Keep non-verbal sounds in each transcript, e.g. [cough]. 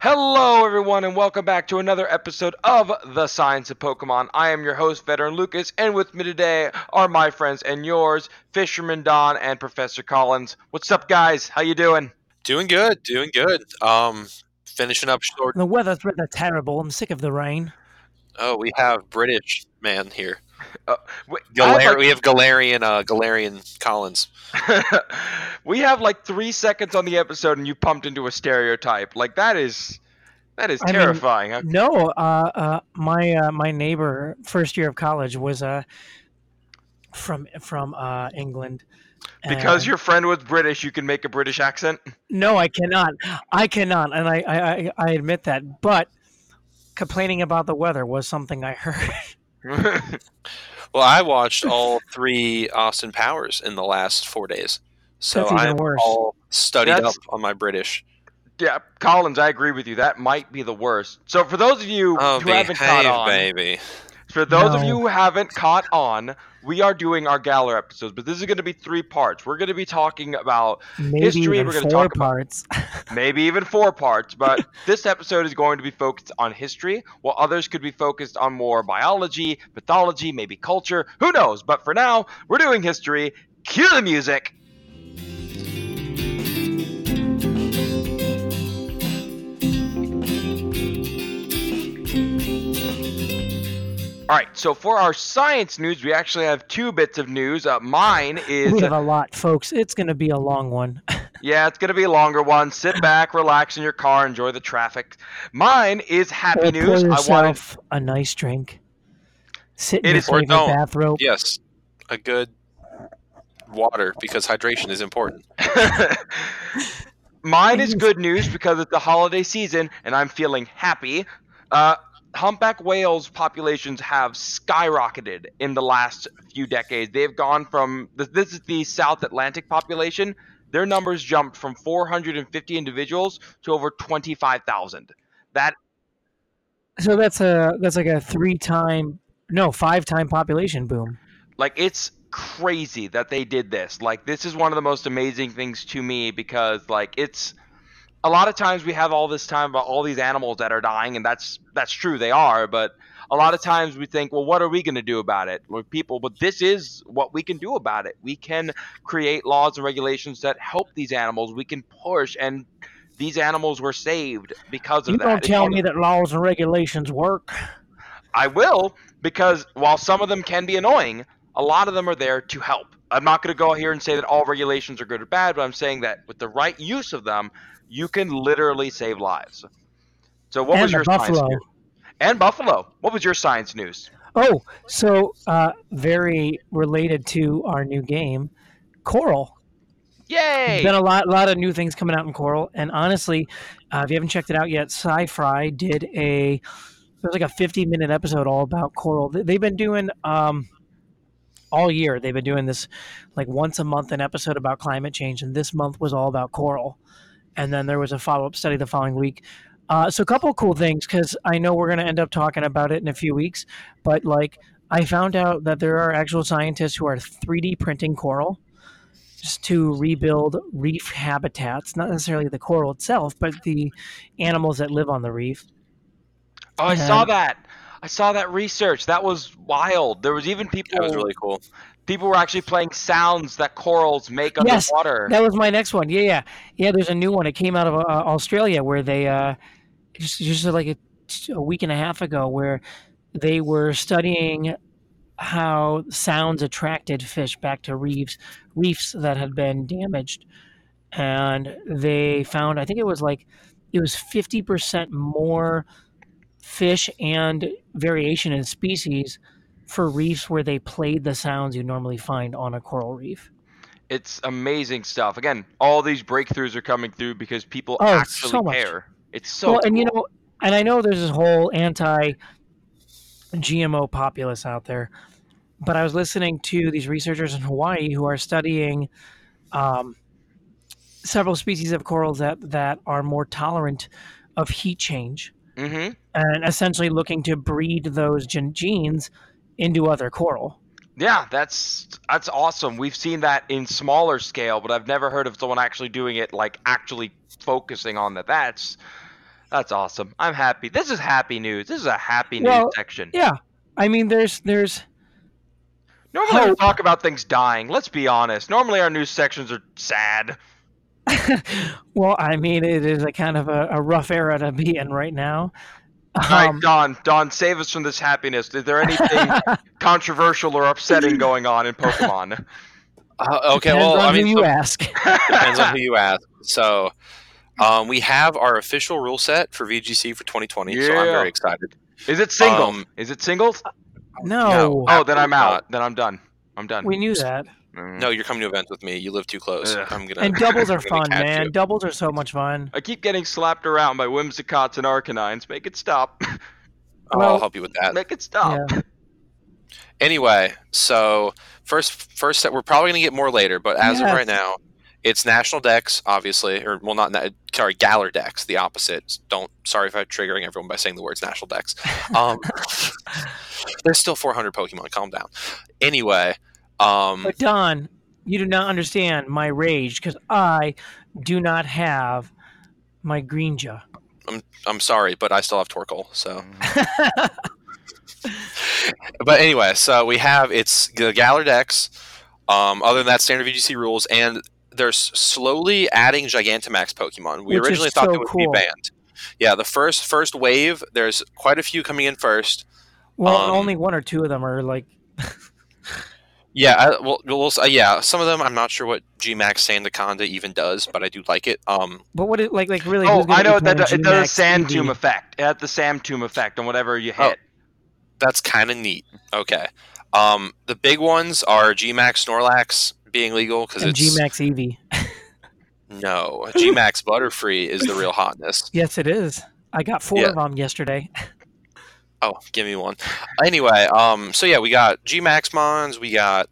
Hello, everyone, and welcome back to another episode of The Science of Pokemon. I am your host, Veteran Lucas, and with me today are my friends and yours, Fisherman Don and Professor Collins. What's up, guys? How you doing? Doing good, doing good. Um, finishing up short. The weather's rather terrible. I'm sick of the rain. Oh, we have British man here. Uh, wait, I Galar- have like- we have Galarian, uh, Galarian Collins. [laughs] we have like three seconds on the episode, and you pumped into a stereotype. Like that is that is I mean, terrifying. huh? No, uh, uh, my uh, my neighbor, first year of college, was uh, from from uh, England. because And- your friend was British, you can make a British accent. no, I cannot. I cannot, and I, I, I, I admit that. But complaining about the weather was something I heard. [laughs] [laughs] Well, I watched all three Austin Powers in the last four days, so I'm worse. all studied That's- up on my British. yeah, Collins, I agree with you. That might be the worst. So for those of you Oh, who haven't caught on, baby. For those of you who haven't caught on, we are doing our Galar episodes, but this is going to be three parts. We're going to be talking about Maybe History, even we're gonna four talk about- parts. [laughs] maybe even four parts, but [laughs] this episode is going to be focused on history, while others could be focused on more biology, pathology, maybe culture. Who knows? But for now, we're doing history. Cue the music. All right, so for our science news, we actually have two bits of news. Uh, mine [laughs] is we have a lot, folks. It's going to be a long one. [laughs] Yeah, it's gonna be a longer one. Sit back, relax in your car, enjoy the traffic. Mine is happy Or news. Pour I wanted. yourself a nice drink. Sit in It your is- or don't. bathrobe. Yes, a good water because hydration is important. [laughs] Mine is good news because it's the holiday season and I'm feeling happy. Uh, humpback whales populations have skyrocketed in the last few decades. They've gone from this is the South Atlantic population. Their numbers jumped from 450 individuals to over 25,000. That So that's a that's like a three time no five time population boom. like it's crazy that they did this like this is one of the most amazing things to me because like it's a lot of times we have all this time about all these animals that are dying and that's that's true they are but a lot of times we think well what are we going to do about it with people but this is what we can do about it we can create laws and regulations that help these animals we can push and these animals were saved because of You that You don't tell me that laws and regulations work. I will because while some of them can be annoying, a lot of them are there to help. I'm not going to go here and say that all regulations are good or bad, but I'm saying that with the right use of them, you can literally save lives. So, what and was your science news? And Buffalo. What was your science news? Oh, so uh, very related to our new game, Coral. Yay! There's been a lot, lot of new things coming out in Coral, and honestly, uh, if you haven't checked it out yet, Sci-Fi did a there's like a 50 minute episode all about Coral. They- They've been doing um, all year. They've been doing this like once a month an episode about climate change, and this month was all about coral. And then there was a follow up study the following week. Uh, so a couple of cool things because I know we're going to end up talking about it in a few weeks. But like I found out that there are actual scientists who are 3D printing coral just to rebuild reef habitats, not necessarily the coral itself, but the animals that live on the reef. oh, I saw that. I saw that research. That was wild. There was even people That was really cool. People were actually playing sounds that corals make Yes, underwater. That was my next one. Yeah, yeah, yeah. There's a new one. It came out of uh, Australia where they uh, just just like a, a week and a half ago, where they were studying how sounds attracted fish back to reefs reefs that had been damaged, and they found I think it was like it was fifty percent more fish and variation in species for reefs where they played the sounds you normally find on a coral reef. It's amazing stuff. Again, all these breakthroughs are coming through because people Oh, actually so care. It's so well, and you know, and I know there's this whole anti GMO populace out there, but I was listening to these researchers in Hawaii who are studying um, several species of corals that that are more tolerant of heat change, Mm-hmm. and essentially looking to breed those gen- genes into other coral. Yeah, that's that's awesome. We've seen that in smaller scale, but I've never heard of someone actually doing it like actually focusing on that. That's That's awesome. I'm happy. This is happy news. This is a happy Well, news section. Yeah, I mean, there's there's Normally we hope. talk about things dying. Let's be honest. Normally our news sections are sad. [laughs] well, I mean, it is a kind of a, a rough era to be in right now. All right, Um, Don. Don, save us from this happiness. Is there anything [laughs] controversial or upsetting going on in Pokemon? [laughs] Uh, okay, depends well, on I mean, who you so- ask. [laughs] depends on who you ask. So, um, we have our official rule set for VGC for 2020, so I'm very excited. Is it singles? Um, Is it singles? No, No. Oh, then I'm out. not. Then I'm done. I'm done. we knew that. Mm. No, you're coming to events with me. You live too close. Ugh. I'm gonna. And [laughs] doubles are fun, man. you. Doubles are so much fun. I keep getting slapped around by Whimsicots and Arcanines. Make it stop. [laughs] I'll help you with that. Make it stop. Yeah. [laughs] Anyway, so first, first step, we're probably gonna get more later, but as of right now, it's national Dex, obviously, or well, not na- sorry, Galar Dex, the opposite. Don't sorry if I'm triggering everyone by saying the words national Dex. Um, there's still 400 Pokemon. Calm down. Anyway, um, But Don, you do not understand my rage because I do not have my Greninja. I'm I'm sorry, but I still have Torkoal. So, [laughs] [laughs] but anyway, so we have it's the Galar Dex. Um, other than that, standard VGC rules, and they're slowly adding Gigantamax Pokemon. We Which originally thought so they would cool. be banned. Yeah, the first first wave. There's quite a few coming in first. Well, Um, only one or two of them are like. [laughs] Yeah, I, well, we'll uh, yeah, some of them I'm not sure what Gmax Sandaconda even does, but I do like it. Um, But what it like like really? Oh, I know that playing it does a G-Max sand EV? tomb effect. It had the sand tomb effect on whatever you Oh, hit. that's kind of neat. Okay. Um, the big ones are Gmax Snorlax being legal because and it's G-Max Eevee. no Gmax Butterfree is the real hotness. [laughs] Yes, it is. I got four Yeah. of them yesterday. [laughs] Oh, give me one. Anyway, um, so yeah, we got Gmax Mons, we got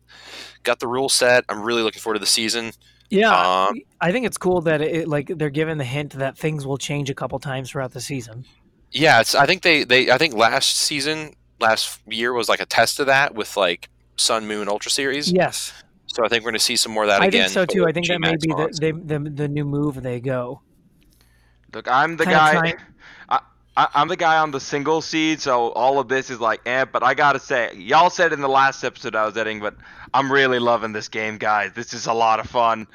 got the rule set. I'm really looking forward to the season. Yeah, Um, I think it's cool that it like they're giving the hint that things will change a couple times throughout the season. Yeah, it's. I think they they. I think last season, last year was like a test of that with like Sun Moon Ultra Series. Yes, So I think we're going to see some more of that I again. I think so too. I think that may be the, Mons. the the the new move they go. Look, I'm the Kinda guy. Trying- I, I, I'm the guy on the single seed, so all of this is like, eh. But I gotta say, y'all said in the last episode I was editing, but I'm really loving this game, guys. This is a lot of fun.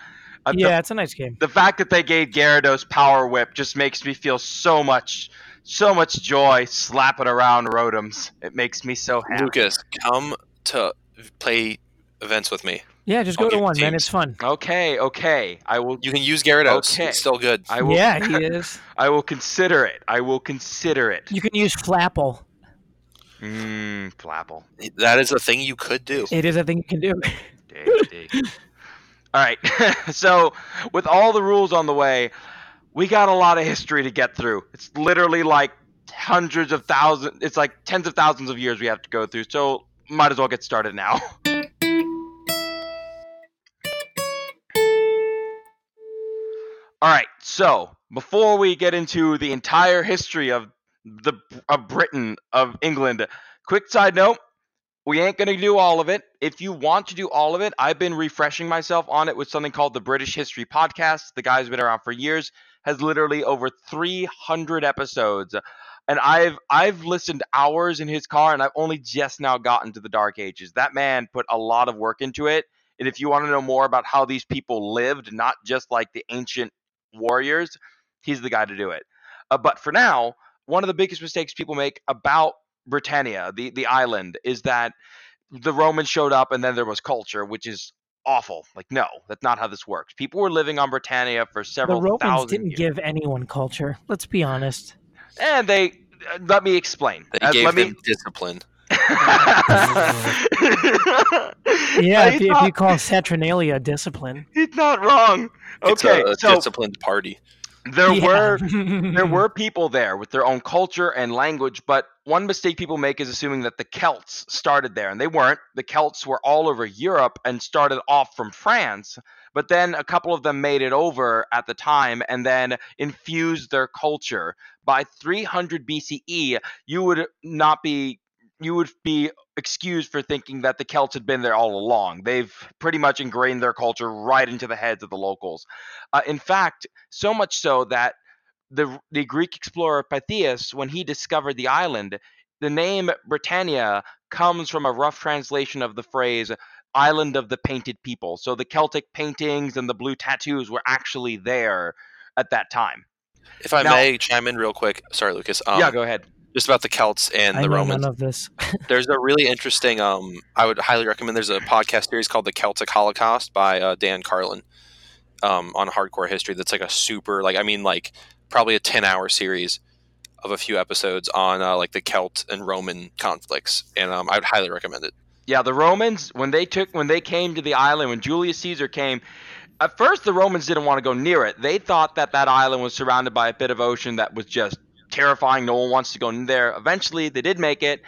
Uh, the- Yeah, it's a nice game. the fact that they gave Gyarados Power Whip just makes me feel so much, so much joy slapping around Rotoms. It makes me so happy. Lucas, come to play events with me. Yeah, just I'll go to give one, man. It's fun. Okay, okay. I will. You can use Gyarados. Okay. It's still good. I will. Yeah, he [laughs] is. I will consider it. I will consider it. You can use Flapple. Mmm, Flapple. That is a thing you could do. It is a thing you can do. Dig, dig. [laughs] all right. [laughs] so, with all the rules on the way, we got a lot of history to get through. It's literally like hundreds of thousands. It's like tens of thousands of years we have to go through. So, might as well get started now. All right. So, before we get into the entire history of the of Britain of England, quick side note: we ain't gonna do all of it. If you want to do all of it, I've been refreshing myself on it with something called the British History Podcast. The guy's been around for years, has literally over 300 episodes, and I've I've listened hours in his car, and I've only just now gotten to the Dark Ages. That man put a lot of work into it. And if you want to know more about how these people lived, not just like the ancient warriors, he's the guy to do it. Uh, but for now, one of the biggest mistakes people make about Britannia, the, the island, is that the Romans showed up and then there was culture, which is awful. Like, no, that's not how this works. People were living on Britannia for several. The several Romans thousand didn't years. give anyone culture. Let's be honest. and they, uh, let me explain. They Uh, gave let them me. discipline. [laughs] Yeah, if you, if you call Saturnalia discipline. he's not wrong. It's Okay, a, a so disciplined party. there Yeah. were [laughs] there were people there with their own culture and language, but one mistake people make is assuming that the Celts started there, and they weren't. The Celts were all over Europe and started off from France, but then a couple of them made it over at the time and then infused their culture. By 300 BCE, you would not be you would be excused for thinking that the Celts had been there all along. They've pretty much ingrained their culture right into the heads of the locals. Uh, in fact, so much so that the the Greek explorer Pytheas, when he discovered the island, the name Britannia comes from a rough translation of the phrase "island of the painted people." So the Celtic paintings and the blue tattoos were actually there at that time. If I Now- may chime in real quick, sorry, Lucas. Um, yeah, go ahead. Just about the Celts and I the know Romans. none of this. [laughs] There's a really interesting. Um, I would highly recommend. There's a podcast series called The Celtic Holocaust by uh, Dan Carlin, um, on hardcore history. That's like a super, like I mean, like probably a ten hour series of a few episodes on uh, like the Celt and Roman conflicts, and um, I would highly recommend it. Yeah, the Romans when they took when they came to the island when Julius Caesar came, at first the Romans didn't want to go near it. They thought that that island was surrounded by a bit of ocean that was just terrifying. No one wants to go in there. Eventually, they did make it,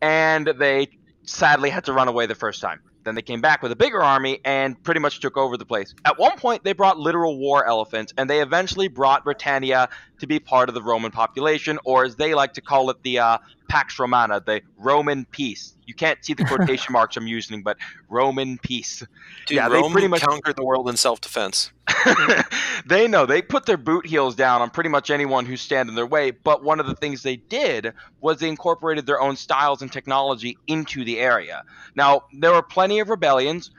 and they sadly had to run away the first time. Then they came back with a bigger army and pretty much took over the place. At one point, they brought literal war elephants, and they eventually brought Britannia to be part of the Roman population, or as they like to call it, the uh, Pax Romana, the Roman peace. You can't see the quotation [laughs] marks I'm using, but Roman peace. Dude, Yeah, they Rome pretty much- conquered the world in self defense. [laughs] they know they put their boot heels down on pretty much anyone who's stand in their way. But one of the things they did was they incorporated their own styles and technology into the area. Now there were plenty of rebellions.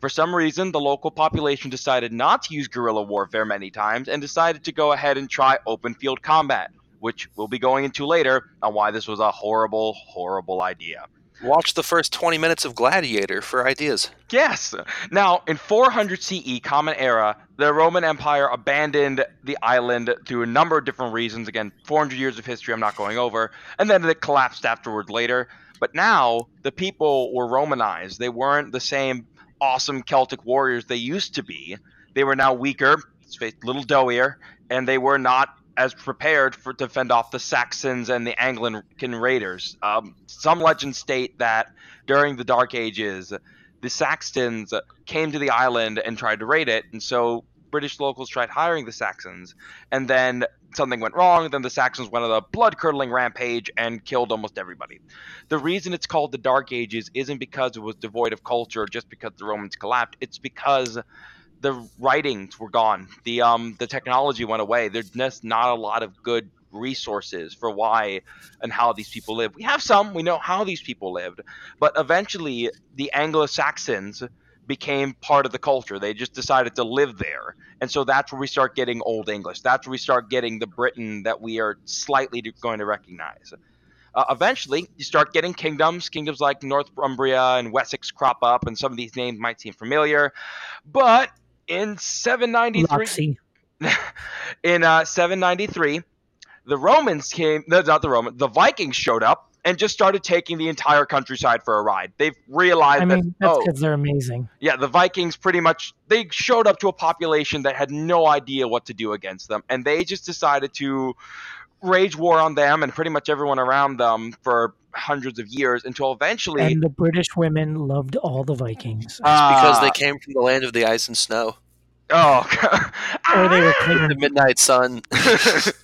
For some reason, the local population decided not to use guerrilla warfare many times and decided to go ahead and try open field combat, which we'll be going into later on why this was a horrible, horrible idea. Watch the first 20 minutes of Gladiator for ideas. Yes. Now, in 400 CE, Common Era, the Roman Empire abandoned the island through a number of different reasons. Again, 400 years of history I'm not going over. And then it collapsed afterward later. But now, the people were Romanized. They weren't the same awesome Celtic warriors they used to be. They were now weaker, a little doughier, and they were not as prepared for to fend off the Saxons and the Anglican raiders. Um, some legends state that during the Dark Ages, the Saxons came to the island and tried to raid it, and so British locals tried hiring the Saxons, and then something went wrong. Then the Saxons went on a blood-curdling rampage and killed almost everybody. The reason it's called the Dark Ages isn't because it was devoid of culture, just because the Romans collapsed. It's because the writings were gone. The um the technology went away. There's just not a lot of good resources for why and how these people live. We have some, we know how these people lived, but eventually the Anglo-Saxons became part of the culture. They just decided to live there. And so that's where we start getting Old English. That's where we start getting the Britain that we are slightly going to recognize. Uh, eventually, you start getting kingdoms. Kingdoms like Northumbria and Wessex crop up, and some of these names might seem familiar. But in 793, Roxy. [laughs] in uh, 793, the Romans came. No, not the Romans. The Vikings showed up and just started taking the entire countryside for a ride. They've realized I mean, that that's oh, because they're amazing. yeah, the Vikings pretty much they showed up to a population that had no idea what to do against them, and they just decided to rage war on them and pretty much everyone around them for hundreds of years until eventually. And the British women loved all the Vikings. Because uh, they came from the land of the ice and snow. oh, [laughs] or they were [laughs] The midnight sun. [laughs]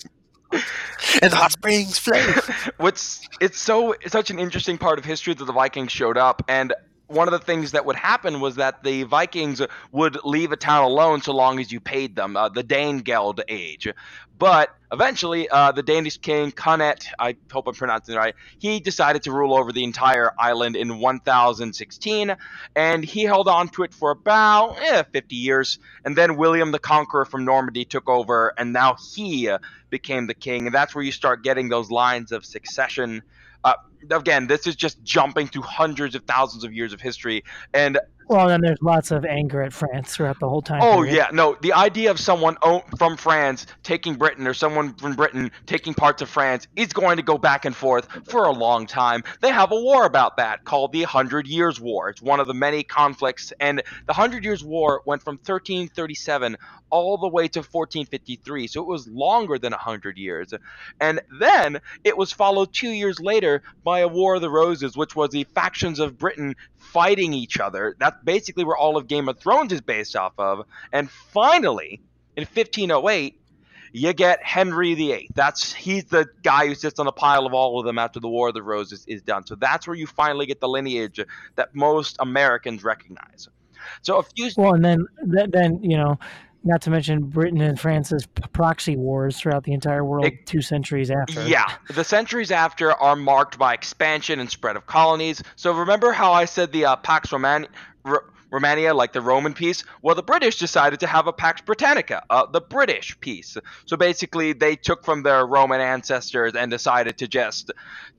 and hot springs flow. [laughs] what's it's so it's such an interesting part of history that the Vikings showed up and one of the things that would happen was that the Vikings would leave a town alone so long as you paid them, uh, the Danegeld age. But eventually, uh, the Danish king Canet, I hope I'm pronouncing it right, he decided to rule over the entire island in 1016, and he held on to it for about eh, 50 years. And then William the Conqueror from Normandy took over, and now he became the king. And that's where you start getting those lines of succession. Uh, again, this is just jumping through hundreds of thousands of years of history. And Well, then there's lots of anger at France throughout the whole time. oh period. yeah, no, the idea of someone from France taking Britain or someone from Britain taking parts of France is going to go back and forth for a long time. They have a war about that called the Hundred Years' War. It's one of the many conflicts, and the Hundred Years' War went from 1337 all the way to 1453, so it was longer than a hundred years. And then it was followed two years later by a War of the Roses, which was the factions of Britain fighting each other. That's basically where all of Game of Thrones is based off of. And finally, in 1508, you get Henry VIII. That's he's the guy who sits on a pile of all of them after the War of the Roses is done. So that's where you finally get the lineage that most Americans recognize. So a few Well, and then then you know Not to mention Britain and France's proxy wars throughout the entire world It- two centuries after. Yeah, the centuries after are marked by expansion and spread of colonies. So remember how I said the uh, Pax Roman- R- Romania, like the Roman peace? Well, the British decided to have a Pax Britannica, uh, the British peace. So basically, they took from their Roman ancestors and decided to just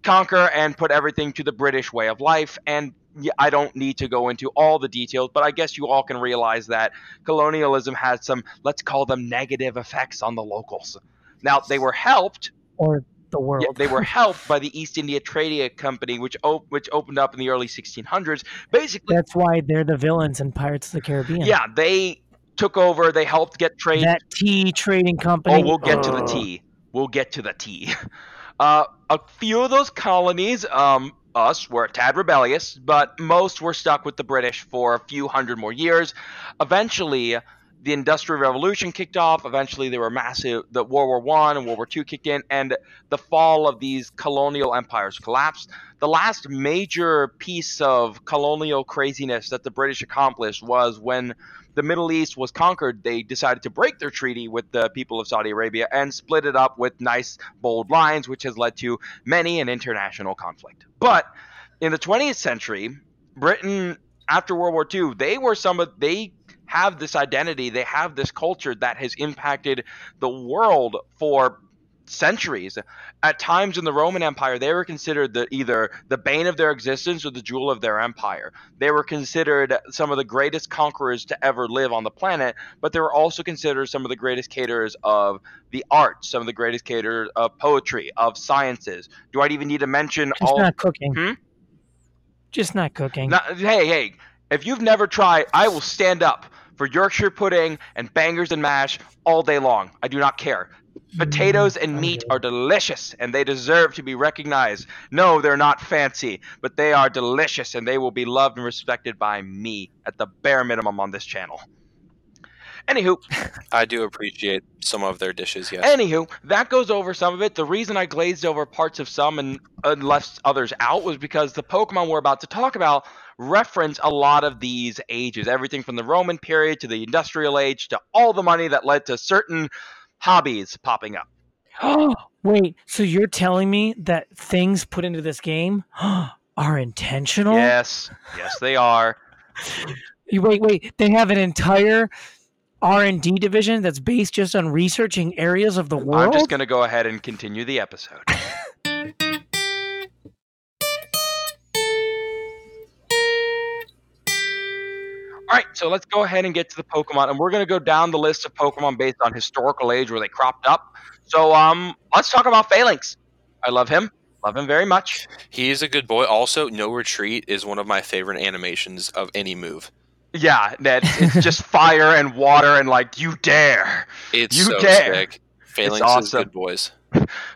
conquer and put everything to the British way of life. And I don't need to go into all the details, but I guess you all can realize that colonialism had some, let's call them negative effects on the locals. Now, they were helped Or the world. yeah, they were [laughs] helped by the East India Trading Company, which op- which opened up in the early 1600s. Basically, That's why they're the villains in Pirates of the Caribbean. yeah, they took over. They helped get trade. That tea trading company. oh, we'll get to the Ugh. tea. We'll get to the tea. [laughs] Uh, a few of those colonies, um, us, were a tad rebellious, but most were stuck with the British for a few hundred more years. Eventually, the Industrial Revolution kicked off. Eventually, there were massive. The World War One and World War Two kicked in, and the fall of these colonial empires collapsed. The last major piece of colonial craziness that the British accomplished was when the Middle East was conquered. They decided to break their treaty with the people of Saudi Arabia and split it up with nice, bold lines, which has led to many an international conflict. But in the 20th century, Britain, after World War II, they were some of they have this identity, they have this culture that has impacted the world for centuries. At times in the Roman Empire, they were considered the either the bane of their existence or the jewel of their empire. They were considered some of the greatest conquerors to ever live on the planet, but they were also considered some of the greatest caterers of the arts, some of the greatest caterers of poetry, of sciences. Do I even need to mention Just all not cooking. Hmm? Just not cooking. not, hey, hey, if you've never tried, I will stand up for Yorkshire pudding and bangers and mash all day long. I do not care. Potatoes and meat are delicious and they deserve to be recognized. No, they're not fancy, but they are delicious and they will be loved and respected by me at the bare minimum on this channel. Anywho, I do appreciate some of their dishes. Yes. Anywho, that goes over some of it. The reason I glazed over parts of some and uh, left others out was because the Pokemon we're about to talk about reference a lot of these ages. Everything from the Roman period to the Industrial Age to all the money that led to certain hobbies popping up. Oh, [gasps] wait, so you're telling me that things put into this game [gasps] are intentional? Yes, yes, they are. You- Wait, wait. They have an entire R and D division that's based just on researching areas of the world. I'm just going to go ahead and continue the episode. [laughs] All right, so let's go ahead and get to the Pokemon, and we're going to go down the list of Pokemon based on historical age where they cropped up. So, um, let's talk about Falinks. I love him, love him very much. He is a good boy. Also, No Retreat is one of my favorite animations of any move. Yeah, Ned, it's [laughs] just fire and water, and like you dare. It's You so dare. sick. Falinks is good boys.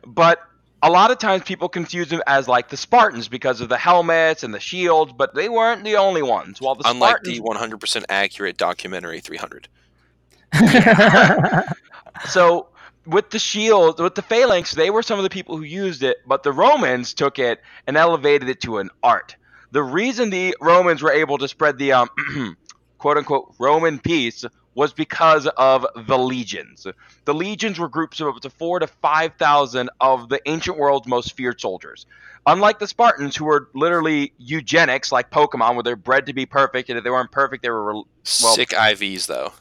but a lot of times people confuse them as like the Spartans because of the helmets and the shields, but they weren't the only ones. While the Unlike Spartans, the 100% accurate documentary 300. [laughs] so with the shield, with the phalanx, they were some of the people who used it, but the Romans took it and elevated it to an art. The reason the Romans were able to spread the um, [clears throat] quote unquote Roman peace was because of the legions. The legions were groups of up to four to five thousand of the ancient world's most feared soldiers. Unlike the Spartans, who were literally eugenics, like Pokemon, where they're bred to be perfect, and if they weren't perfect, they were Well- Sick IVs, though.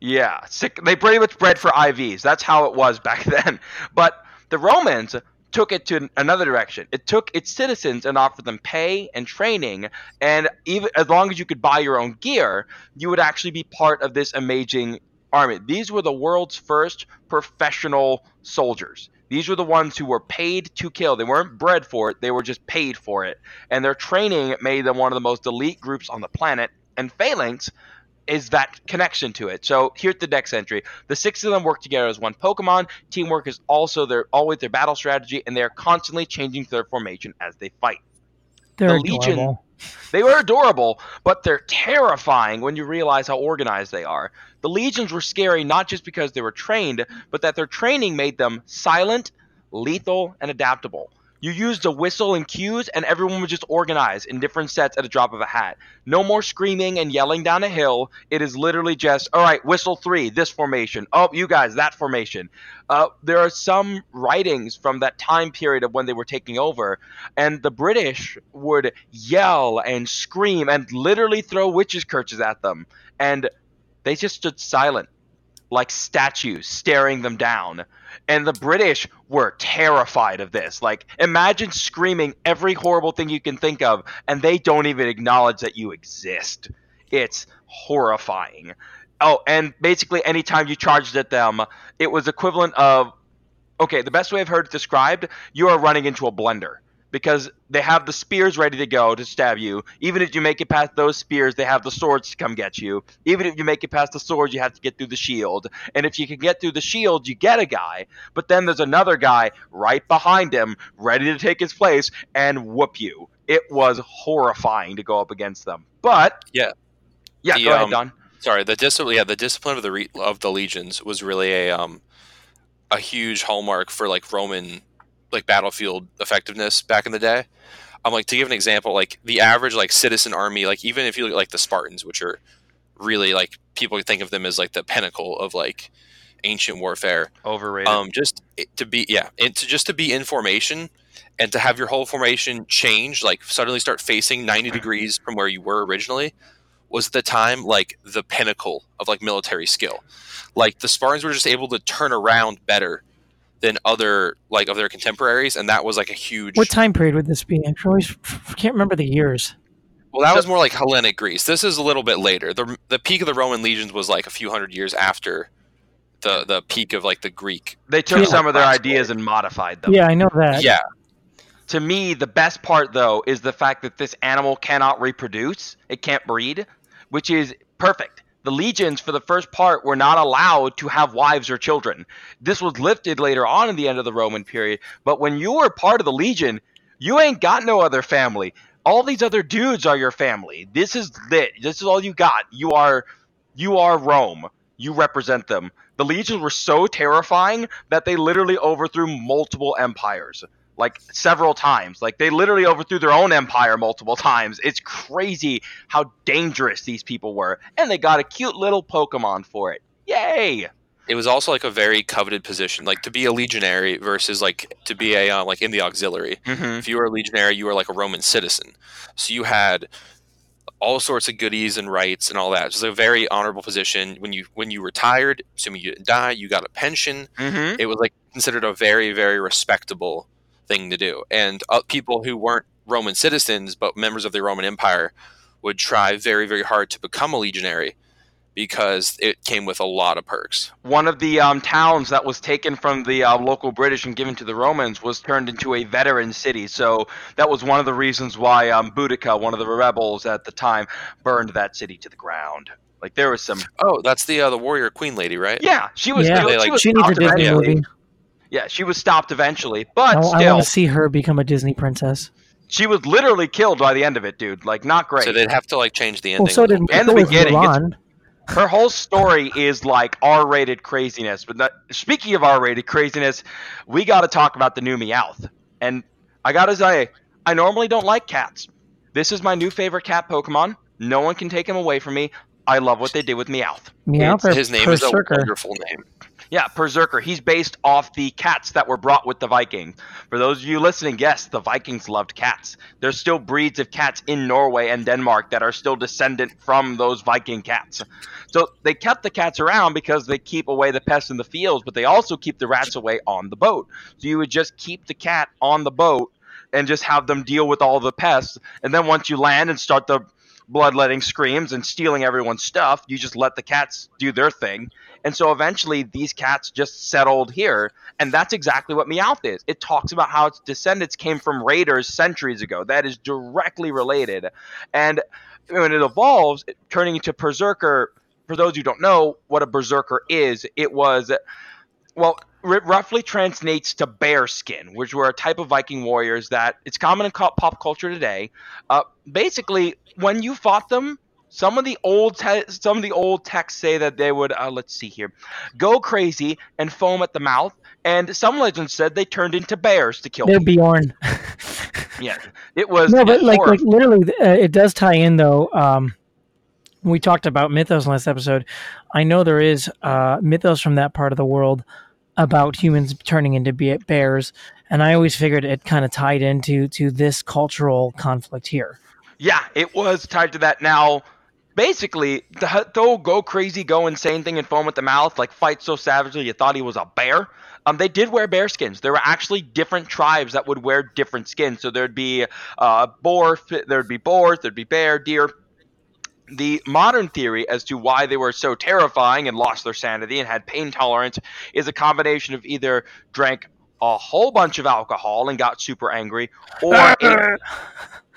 yeah, sick. They pretty much bred for IVs. That's how it was back [laughs] then. But the Romans took it to another direction. It took its citizens and offered them pay and training, and even as long as you could buy your own gear, you would actually be part of this amazing army. These were the world's first professional soldiers. These were the ones who were paid to kill. They weren't bred for it, they were just paid for it. And their training made them one of the most elite groups on the planet. And Falinks is that connection to it. So here's the next entry. The six of them work together as one Pokemon. Teamwork is also their always their battle strategy, and they are constantly changing their formation as they fight. They're The Legion- adorable. They were adorable, but they're terrifying when you realize how organized they are. The legions were scary not just because they were trained, but that their training made them silent, lethal, and adaptable. You used a whistle and cues, and everyone would just organize in different sets at a drop of a hat. No more screaming and yelling down a hill. It is literally just, all right, whistle three, this formation. Oh, you guys, that formation. Uh, there are some writings from that time period of when they were taking over, and the British would yell and scream and literally throw witches' curses at them. And they just stood silent, like statues staring them down. And the British were terrified of this. Like, imagine screaming every horrible thing you can think of, and they don't even acknowledge that you exist. It's horrifying. Oh, and basically, anytime you charged at them, it was equivalent of okay, the best way I've heard it described, you are running into a blender because they have the spears ready to go to stab you. Even if you make it past those spears, they have the swords to come get you. Even if you make it past the swords, you have to get through the shield. And if you can get through the shield, you get a guy. But then there's another guy right behind him, ready to take his place and whoop you. It was horrifying to go up against them. But Yeah. yeah, The, go ahead, um, Don. Sorry, the discipline. Yeah, the discipline of the re- of the legions was really a um a huge hallmark for like Roman like battlefield effectiveness back in the day. I'm um, like to give an example, like the average like citizen army, like even if you look at like the Spartans, which are really like people think of them as like the pinnacle of like ancient warfare. Overrated. Um, just to be yeah, and to just to be in formation and to have your whole formation change, like suddenly start facing ninety degrees from where you were originally, was at the time like the pinnacle of like military skill. Like the Spartans were just able to turn around better than other like of their contemporaries, and that was like a huge. What time period would this be? I always can't remember the years. Well, that was more like Hellenic Greece. This is a little bit later. the The peak of the Roman legions was like a few hundred years after the the peak of like the Greek. they took Yeah. some of their ideas and modified them. Yeah, I know that. Yeah, to me, the best part though is the fact that this animal cannot reproduce; it can't breed, which is perfect. The legions, for the first part, were not allowed to have wives or children. This was lifted later on in the end of the Roman period. But when you were part of the legion, you ain't got no other family. All these other dudes are your family. This is lit. This is all you got. You are, you are Rome. You represent them. The legions were so terrifying that they literally overthrew multiple empires like several times. Like they literally overthrew their own empire multiple times. It's crazy how dangerous these people were, and they got a cute little Pokemon for it. Yay! it was also like a very coveted position, like to be a legionary versus like to be a uh, like in the auxiliary. Mm-hmm. If you were a legionary, you were like a Roman citizen, so you had all sorts of goodies and rights and all that. It was a very honorable position. When you when you retired, assuming you didn't die, you got a pension. Mm-hmm. It was like considered a very very respectable thing to do. And uh, people who weren't Roman citizens but members of the Roman Empire would try very very hard to become a legionary because it came with a lot of perks. One of the um, towns that was taken from the uh, local British and given to the Romans was turned into a veteran city. So that was one of the reasons why um, Boudica, one of the rebels at the time, burned that city to the ground. Like there was some, Oh, that's the uh, the warrior queen lady, right? yeah, she was, Yeah. she They, like, was She needs a stopped Disney movie. Yeah, she was stopped eventually, but I, I still, want to see her become a Disney princess. she was literally killed by the end of it, dude. Like not great. So they'd have to like change the ending. Well, so did little bit. And the beginning, Mulan. her whole story is like R-rated craziness. But not, speaking of R-rated craziness, we got to talk about the new Meowth. And I gotta say, I normally don't like cats. This is my new favorite cat Pokemon. No one can take him away from me. I love what they did with Meowth. Meowth His name is a wonderful name. Yeah, Perrserker. He's based off the cats that were brought with the Vikings. For those of you listening, yes, the Vikings loved cats. There's still breeds of cats in Norway and Denmark that are still descendant from those Viking cats. So they kept the cats around because they keep away the pests in the fields, but they also keep the rats away on the boat. So you would just keep the cat on the boat and just have them deal with all the pests. And then once you land and start the bloodletting screams and stealing everyone's stuff, you just let the cats do their thing. And so eventually these cats just settled here. And that's exactly what Meowth is. It talks about how its descendants came from raiders centuries ago. That is directly related. And when it evolves, turning into Perrserker, for those who don't know what a Berserker is, it was, well, r- roughly translates to bear skin, which were a type of Viking warriors that it's common in co- pop culture today. Uh, basically, when you fought them, Some of the old te- some of the old texts say that they would uh, let's see here, go crazy and foam at the mouth, and some legends said they turned into bears to kill They're people. Bjorn. [laughs] Yeah, it was no, but like, like literally, uh, it does tie in though. Um, we talked about mythos last episode. I know there is uh, mythos from that part of the world about humans turning into be- bears, and I always figured it kind of tied into to this cultural conflict here. Yeah, it was tied to that. Now, basically, the, the whole go crazy, go insane thing and foam at the mouth, like fight so savagely you thought he was a bear. Um, they did wear bear skins. There were actually different tribes that would wear different skins. So there'd be uh, boar, there'd be boars, there'd be bear, deer. The modern theory as to why they were so terrifying and lost their sanity and had pain tolerance is a combination of either drank a whole bunch of alcohol and got super angry, or [laughs] ate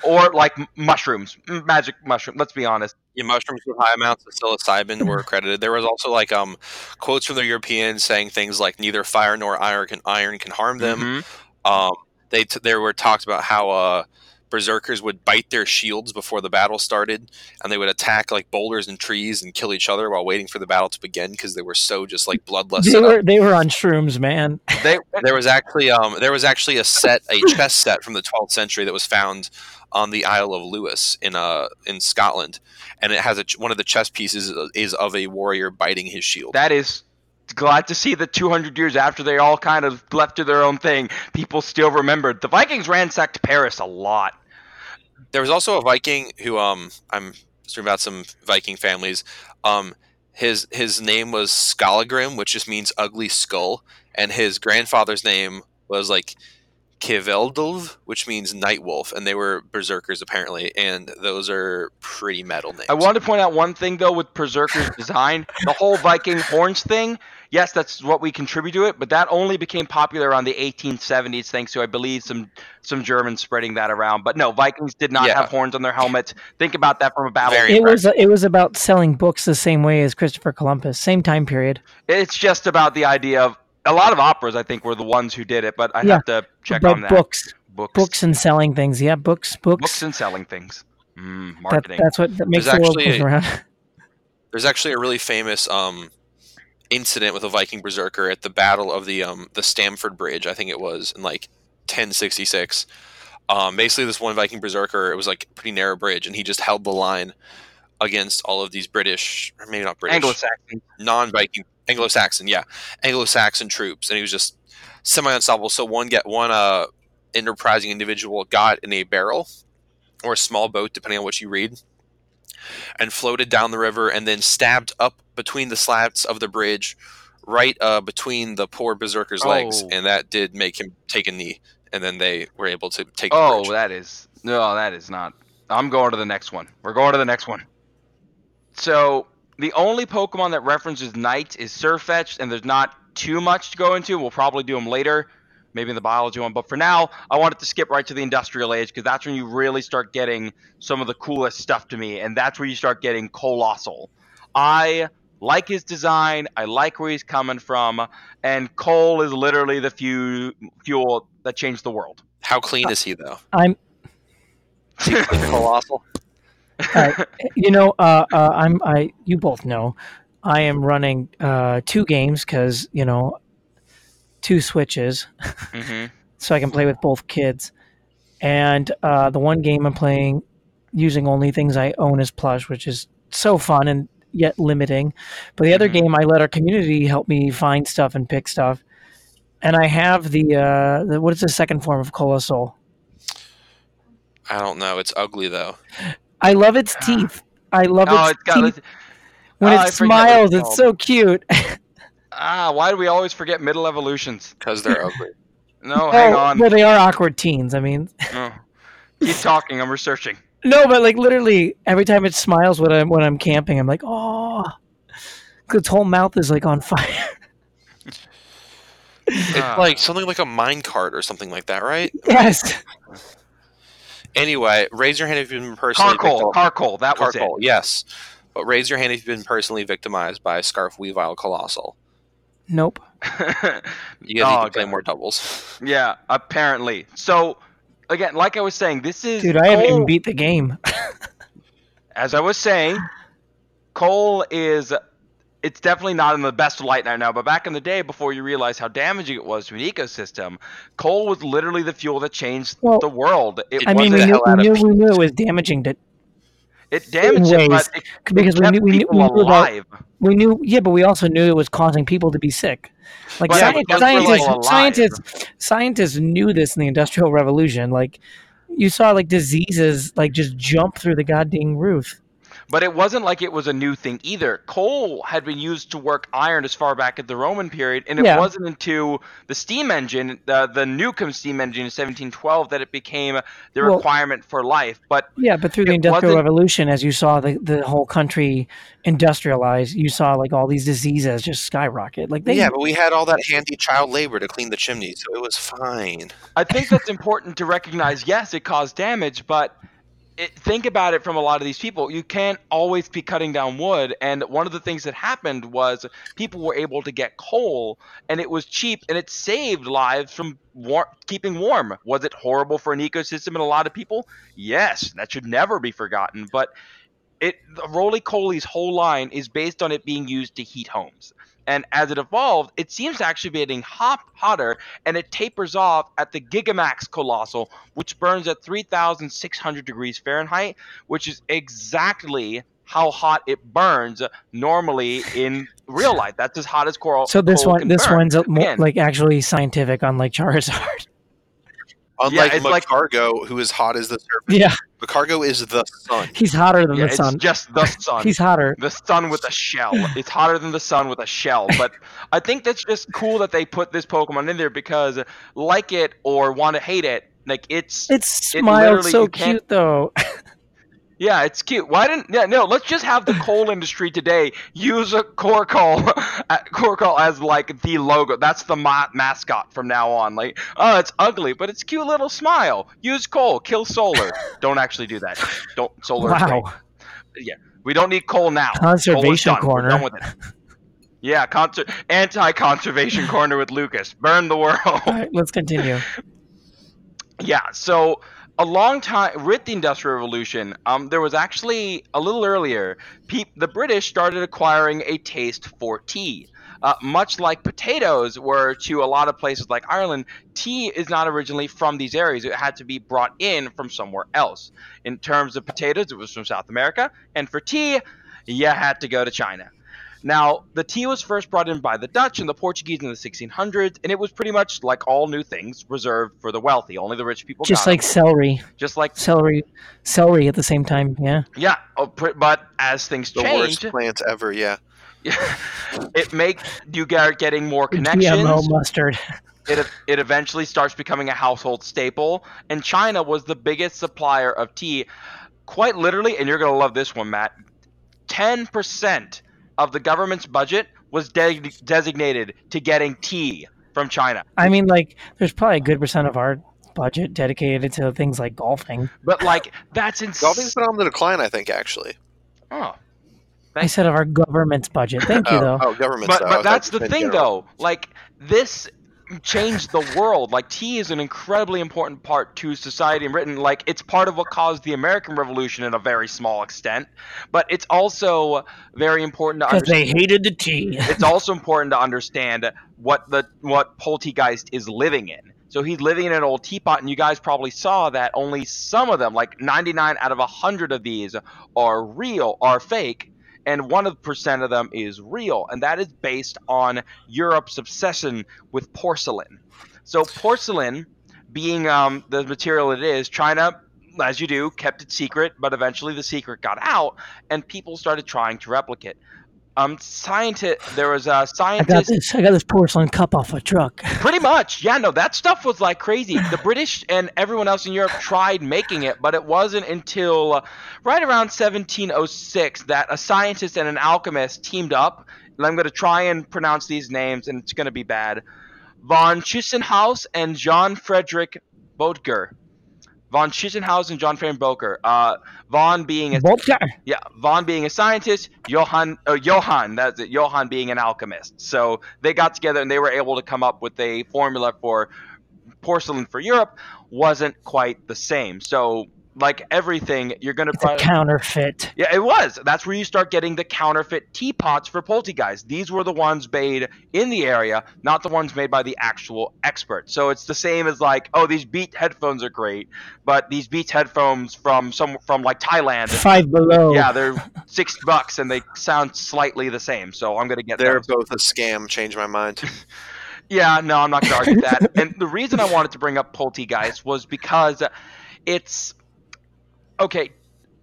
or like mushrooms, magic mushroom. Let's be honest. Yeah, mushrooms with high amounts of psilocybin were credited. There was also like um quotes from the Europeans saying things like neither fire nor iron can iron can harm them. Mhm. Um, they t- there were talks about how uh, berserkers would bite their shields before the battle started, and they would attack like boulders and trees and kill each other while waiting for the battle to begin because they were so just like bloodlust. They set up. were they were on shrooms, man. [laughs] They There was actually um, there was actually a set, a chess set from the 12th century that was found on the Isle of Lewis in uh in Scotland, and it has a one of the chess pieces is of a warrior biting his shield. that is glad to see that 200 years after they all kind of left to their own thing, people still remembered. The Vikings ransacked Paris a lot. There was also a Viking who um I'm speaking about some Viking families. Um, his his name was Skalagrim, which just means ugly skull, and his grandfather's name was like Kiveldulv, which means night wolf, and they were berserkers apparently, and those are pretty metal names. I want to point out one thing though with Perrserker's [laughs] design, the whole Viking horns thing. Yes, that's what we contribute to it, but that only became popular around the 1870s thanks to I believe some some Germans spreading that around. But no, Vikings did not Yeah. have horns on their helmets. Think about that from a battle. Very It was it was about selling books the same way as Christopher Columbus, same time period. It's just about the idea of a lot of operas. I think were the ones who did it, but I'd Yeah, have to check but on that. books, books, books and selling things. Yeah, books, books. books and selling things. Mm, that, marketing. that's what that makes There's the world actually goes a- around. [laughs] There's actually a really famous um, incident with a Viking berserker at the Battle of the um, the Stamford Bridge. I think it was in like 1066. Um, basically, this one Viking berserker, it was like a pretty narrow bridge, and he just held the line against all of these British, or maybe not British, Anglo-Saxon. non-Viking, Anglo-Saxon, yeah, Anglo-Saxon troops, and he was just semi-unstoppable. So one get one uh, enterprising individual got in a barrel or a small boat, depending on what you read, and floated down the river, and then stabbed up between the slats of the bridge, right uh, between the poor berserker's legs, Oh. and that did make him take a knee. And then they were able to take. the Oh, that is no, that is not. I'm going to the next one. We're going to the next one. So the only Pokemon that references knights is Sirfetch'd, and there's not too much to go into. We'll probably do them later, maybe in the biology one. But for now, I wanted to skip right to the Industrial Age because that's when you really start getting some of the coolest stuff to me, and that's where you start getting Coalossal. I like his design. I like where he's coming from, and coal is literally the fu- fuel that changed the world. How clean is he though? I'm, [laughs] Coalossal. uh, you know, uh, uh, I'm, I, you both know, I am running uh, two games because you know, two switches, hmm [laughs] so I can play with both kids. And uh, the one game I'm playing using only things I own as plush, which is so fun and yet limiting. But the other Mhm. game, I let our community help me find stuff and pick stuff. And I have the, uh, the what is the second form of Coalossal? I don't know. It's ugly though. I love its teeth. I love Oh, its it's got. teeth. When oh, it I smiles, it's it's so cute. [laughs] Ah, why do we always forget middle evolutions? Because they're ugly. No, hang Oh, on. Well, they are awkward teens. I mean, Oh. Keep talking. I'm researching. No, but like literally every time it smiles when I'm when I'm camping, I'm like, oh, its whole mouth is like on [laughs] fire. It's Ah. like something like a mine cart or something like that, right? yes. Anyway, raise your hand if you've been personally Carkol. victim- Carkol. That was it. Yes. But raise your hand if you've been personally victimized by Scarf Weavile Coalossal. Nope. [laughs] You guys Oh, need to play more doubles. yeah, apparently. So, again, like I was saying, this is Dude, I haven't even beat the game. [laughs] as I was saying, coal is it's definitely not in the best light right now, but back in the day, before you realize how damaging it was to an ecosystem, coal was literally the fuel that changed Well, the world. It I mean, we knew, we knew, we knew it was damaging to it damaged it, but it, because it we knew, we knew, we knew alive. we knew yeah, but we also knew it was causing people to be sick. Like But sci- because we're, like, scientists, scientists, scientists knew this in the Industrial Revolution. Like you saw, like diseases like just jump through the goddamn roof. But it wasn't like it was a new thing either. Coal had been used to work iron as far back as the Roman period, and it Yeah. wasn't until the steam engine, uh, the Newcomen steam engine in 1712, that it became the Well- requirement for life. But Yeah, but through the Industrial Revolution, as you saw the, the whole country industrialize, you saw like all these diseases just skyrocket. Like they, yeah, but we had all that handy child labor to clean the chimneys, so it was fine. I think that's important to recognize. Yes, it caused damage, but it, think about it from a lot of these people. You can't always be cutting down wood. And one of the things that happened was people were able to get coal, and it was cheap, and it saved lives from war- keeping warm. Was it horrible for an ecosystem and a lot of people? Yes, that should never be forgotten. But it Rolycoly's whole line is based on it being used to heat homes. And as it evolved, it seems to actually be getting hot, hotter, and it tapers off at the Gigamax Coalossal, which burns at 3,600 degrees Fahrenheit, which is exactly how hot it burns normally in real life. That's as hot as coral. so this coal one, this burn. one's more, like actually scientific, unlike Charizard. Unlike it's like- Magcargo, who is hot as the surface. yeah, Magcargo is the sun. he's hotter than Yeah, the it's sun. just the [laughs] sun. He's hotter. the sun with a shell. It's hotter than the sun with a shell. But I think that's just cool that they put this Pokemon in there because, like it or want to hate it, like it's It It smiled literally- so cute though. [laughs] yeah, it's cute. Why didn't yeah no? Let's just have the coal [laughs] industry today use a Carkol, [laughs] Carkol as like the logo. That's the ma- mascot from now on. Like oh, it's ugly, but it's cute little smile. Use coal, kill solar. [laughs] Don't actually do that. Don't solar. wow. We don't need coal now. Conservation Coal. We're corner. done with it. Yeah, conser- anti-conservation corner with Lucas. Burn the world. All right, let's continue. yeah, so a long time with the Industrial Revolution, um, there was actually a little earlier. Pe- the British started acquiring a taste for tea. Uh, much like potatoes were to a lot of places like Ireland, tea is not originally from these areas. It had to be brought in from somewhere else. In terms of potatoes, it was from South America, and for tea, you had to go to China. Now, the tea was first brought in by the Dutch and the Portuguese in the 1600s, and it was pretty much like all new things reserved for the wealthy. Only the rich people Just got like it. celery, just like celery, celery at the same time. Yeah. yeah. Oh, pr- but as things The change, worst plant ever, yeah. [laughs] it makes you get getting more connections. GMO mustard. It it eventually starts becoming a household staple, and China was the biggest supplier of tea, quite literally. And you're gonna love this one, Matt. Ten percent of the government's budget was de- designated to getting tea from China. I mean, like, there's probably a good percent of our budget dedicated to things like golfing. But like that's Golfing's insane. been on the decline, I think, actually. Oh. I said of our government's budget. Thank you, Oh, though. oh government but, stuff. But that's the thing general. though like this changed the world like tea is an incredibly important part to society in britain like it's part of what caused the american revolution in a very small extent but it's also very important to Because understand they hated the tea. [laughs] it's also important to understand what the what Polteageist is living in. So he's living in an old teapot, and you guys probably saw that only some of them, like 99 out of 100 of these, are real, are fake, and one percent of them is real, and that is based on Europe's obsession with porcelain. So porcelain, being um, the material it is, China. As you do, kept it secret, but eventually the secret got out, and people started trying to replicate. Um, scientist, there was a I got scientist. this. I got this porcelain cup off a truck. [laughs] Pretty much, yeah. No, that stuff was like crazy. The British and everyone else in Europe tried making it, but it wasn't until uh, right around 1706 that a scientist and an alchemist teamed up. And I'm going to try and pronounce these names, and it's going to be bad. Von Schützenhaus and John Frederick Boedger. Von Schützenhaus and John Frederick Boedger. Uh, Von being a Vodka. yeah, Von being a scientist, Johann, uh, Johann, that's it, Johann being an alchemist. So they got together and they were able to come up with a formula for porcelain for Europe. Wasn't quite the same. So like everything, you're gonna It's a counterfeit. yeah, it was. That's where you start getting the counterfeit teapots for Polteageist. These were the ones made in the area, not the ones made by the actual expert. So it's the same as like, oh, these Beat headphones are great, but these Beats headphones from some from like Thailand, Five below. yeah, they're six bucks and they sound slightly the same. So I'm gonna get They're those. both a scam. Change my mind. [laughs] [laughs] Yeah, no, I'm not going to argue [laughs] that. And the reason I wanted to bring up Polteageist was because it's okay.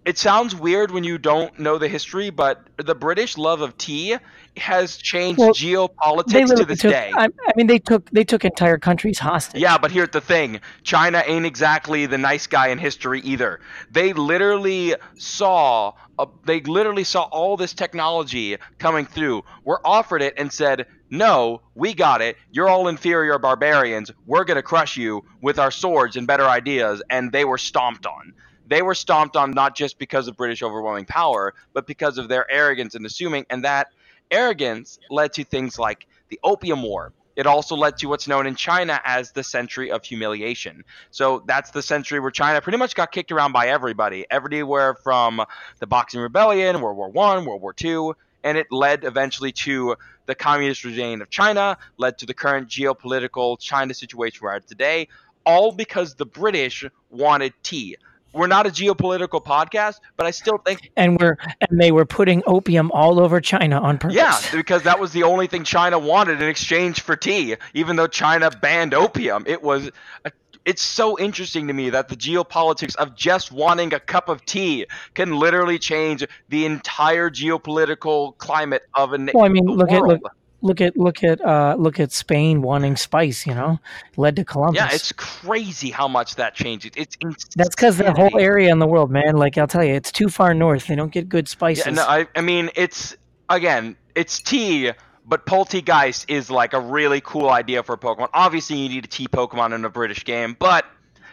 It sounds weird when you don't know the history, but the British love of tea has changed Well, geopolitics to this took. day. I, I mean, they took they took entire countries hostage. Yeah, but here's the thing China ain't exactly the nice guy in history either. They literally saw. A, they literally saw all this technology coming through, were offered it, and said, "No, we got it. You're all inferior barbarians. We're gonna crush you with our swords and better ideas." And they were stomped on. They were stomped on not just because of British overwhelming power, but because of their arrogance and assuming, and that arrogance led to things like the Opium War. It also led to what's known in China as the Century of Humiliation. So that's the century where China pretty much got kicked around by everybody, everywhere from the Boxing Rebellion, World War One, World War Two, and it led eventually to the communist regime of China, led to the current geopolitical China situation we're at today, all because the British wanted tea. We're not a geopolitical podcast, but I still think and we're and they were putting opium all over China on purpose. Yeah, because that was the only thing China wanted in exchange for tea. Even though China banned opium, it was. A, it's so interesting to me that the geopolitics of just wanting a cup of tea can literally change the entire geopolitical climate of a Well, I mean, look at look look at look at uh, look at Spain wanting spice. You know, led to Columbus. Yeah, it's crazy how much that changes. It's That's because the whole area in the world, man. Like I'll tell you, it's too far north. They don't get good spices. Yeah, no, I, I mean, it's again, it's tea, but Polteageist is like a really cool idea for a Pokemon. Obviously, you need a tea Pokemon in a British game, but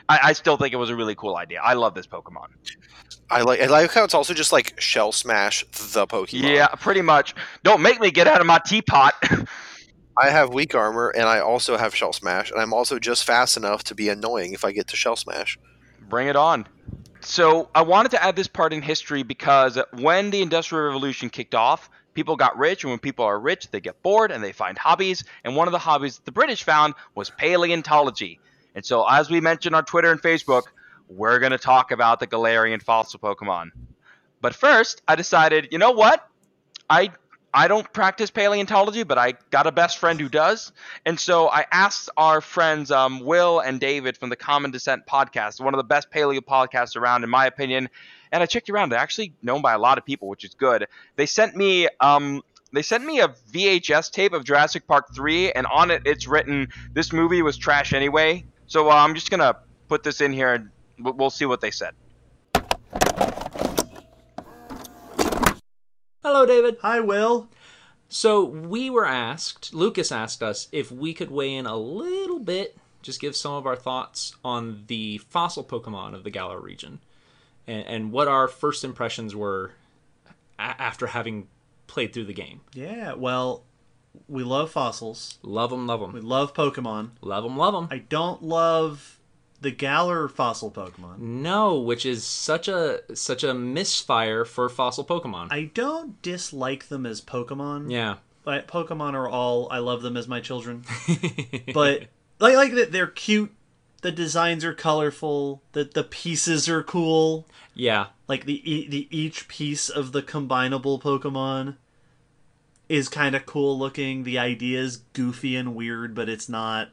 I, I still think it was a really cool idea. I love this Pokemon. I like. I like how it's also just like Shell Smash the Pokemon. Yeah, pretty much. Don't make me get out of my teapot. [laughs] I have weak armor, and I also have Shell Smash, and I'm also just fast enough to be annoying if I get to Shell Smash. Bring it on. So I wanted to add this part in history because when the Industrial Revolution kicked off, people got rich, and when people are rich, they get bored and they find hobbies. And one of the hobbies the British found was paleontology. And so, as we mentioned on Twitter and Facebook, we're going to talk about the Galarian fossil Pokemon. But first, I decided, you know what? I I don't practice paleontology, but I got a best friend who does. And so I asked our friends um, Will and David from the Common Descent podcast, one of the best paleo podcasts around, in my opinion. And I checked around; they're actually known by a lot of people, which is good. They sent me um, they sent me a VHS tape of Jurassic Park 3, and on it it's written, "This movie was trash anyway." So uh, I'm just gonna put this in here, and we'll we'll see what they said. Hello, David. Hi, Will. So we were asked, Lucas asked us if we could weigh in a little bit, just give some of our thoughts on the fossil Pokemon of the Galar region, and, and what our first impressions were a- after having played through the game. Yeah, well, we love fossils. Love them, love them. We love Pokemon. love them, love them. I don't love the Galar fossil Pokemon. No, which is such a such a misfire for fossil Pokemon. I don't dislike them as Pokemon. yeah, But Pokemon are all I love them as my children. [laughs] but like like that they're cute. The designs are colorful. The the pieces are cool. yeah, Like the the each piece of the combinable Pokemon is kind of cool looking. The idea is goofy and weird, but it's not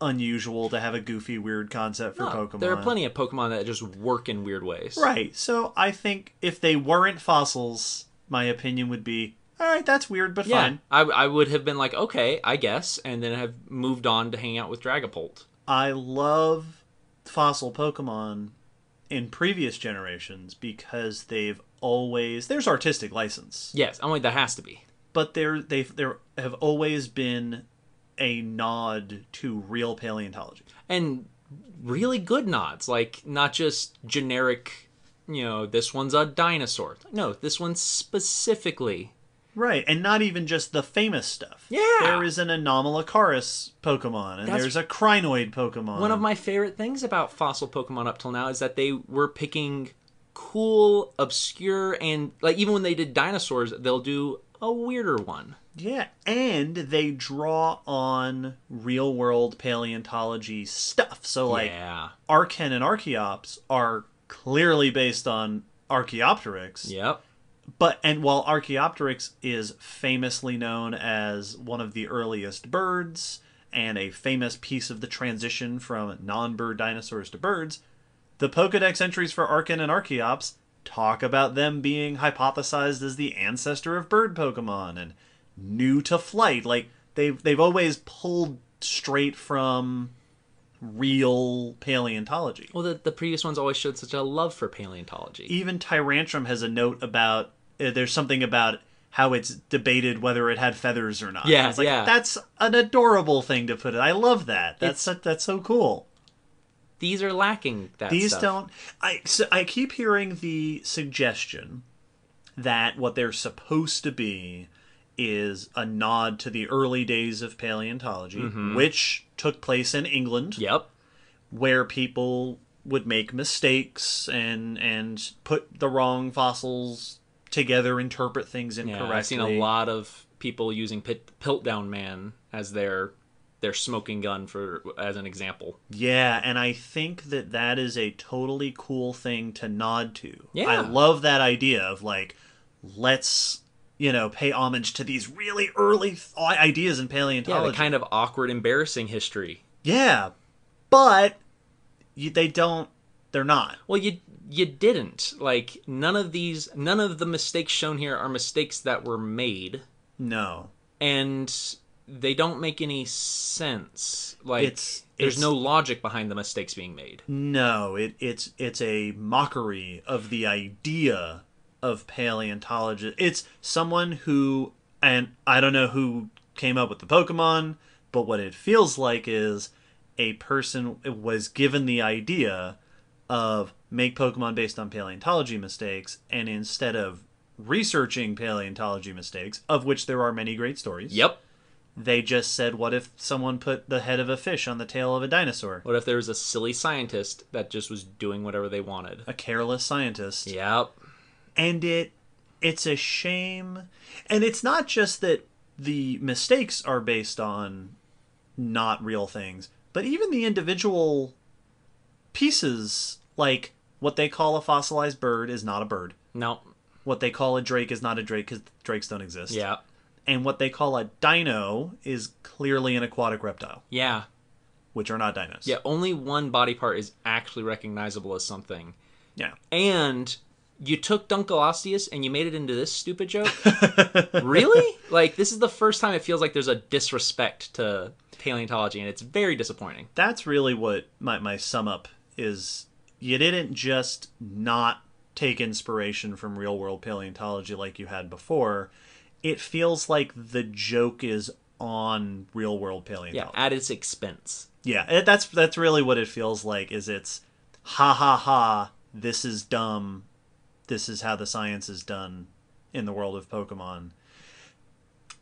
unusual to have a goofy weird concept for No, Pokemon. there are plenty of Pokemon that just work in weird ways. Right. So I think if they weren't fossils, my opinion would be, all right, that's weird, but Yeah, fine. I, I would have been like, okay, I guess, and then have moved on to hang out with Dragapult. I love fossil Pokemon in previous generations because they've always there's artistic license, Yes, I'm like that has to be. but there they there have always been a nod to real paleontology. and really good nods like not just generic you know this one's a dinosaur no this one's specifically Right, and not even just the famous stuff. Yeah. There is an Anomalocaris Pokemon, and That's- there's a Crinoid Pokemon. One of my favorite things about fossil Pokemon up till now is that they were picking cool, obscure, and like even when they did dinosaurs, they'll do a weirder one. Yeah, and they draw on real world paleontology stuff. So, like, yeah. And Archeops are clearly based on Archaeopteryx. Yep. But and while Archaeopteryx is famously known as one of the earliest birds and a famous piece of the transition from non-bird dinosaurs to birds, the Pokedex entries for Archen and Archeops talk about them being hypothesized as the ancestor of bird Pokemon and new to flight. Like they've they've always pulled straight from real paleontology. Well, the, the previous ones always showed such a love for paleontology. even Tyrantrum has a note about uh, there's something about how it's debated whether it had feathers or not. Yeah, it's like, yeah. That's an adorable thing to put it. I love that. That's It's- that's so cool. These are lacking that These stuff. don't. I so I keep hearing the suggestion that what they're supposed to be is a nod to the early days of paleontology, Mm-hmm. which took place in England. Yep. where people would make mistakes and and put the wrong fossils together, interpret things incorrectly. Yeah, I've seen a lot of people using Pit, Piltdown Man as their their smoking gun for as an example. Yeah, and I think that that is a totally cool thing to nod to. Yeah. I love that idea of like, let's you know pay homage to these really early th- ideas in Yeah, paleontology. the kind of awkward, embarrassing history. yeah, but you, they don't. They're not. Well, you you didn't like none of these. None of the mistakes shown here are mistakes that were made, No. and they don't make any sense. Like It's- there's it's- no logic behind the mistakes being made. No, it, it's it's a mockery of the idea of paleontology. It's someone who, and I don't know who came up with the Pokemon, but what it feels like is a person was given the idea of make Pokemon based on paleontology mistakes, and instead of researching paleontology mistakes, of which there are many great stories, Yep. They just said, what if someone put the head of a fish on the tail of a dinosaur? What if there was a silly scientist that just was doing whatever they wanted? A careless scientist. Yep. and it it's a shame and it's not just that the mistakes are based on not real things but even the individual pieces like what they call a fossilized bird is not a bird No. what they call a drake is not a drake because drakes don't exist Yeah. And what they call a dino is clearly an aquatic reptile Yeah. which are not dinos Yeah. Only one body part is actually recognizable as something. yeah And you took Dunkleosteus and you made it into this stupid joke? [laughs] really? Like this is the first time it feels like there's a disrespect to paleontology and it's very disappointing. that's really what my, my sum up is you didn't just not take inspiration from real world paleontology like you had before it feels like the joke is on real world paleontology. Yeah, at its expense. yeah it, that's that's really what it feels like is it's ha ha ha this is dumb this is how the science is done in the world of pokemon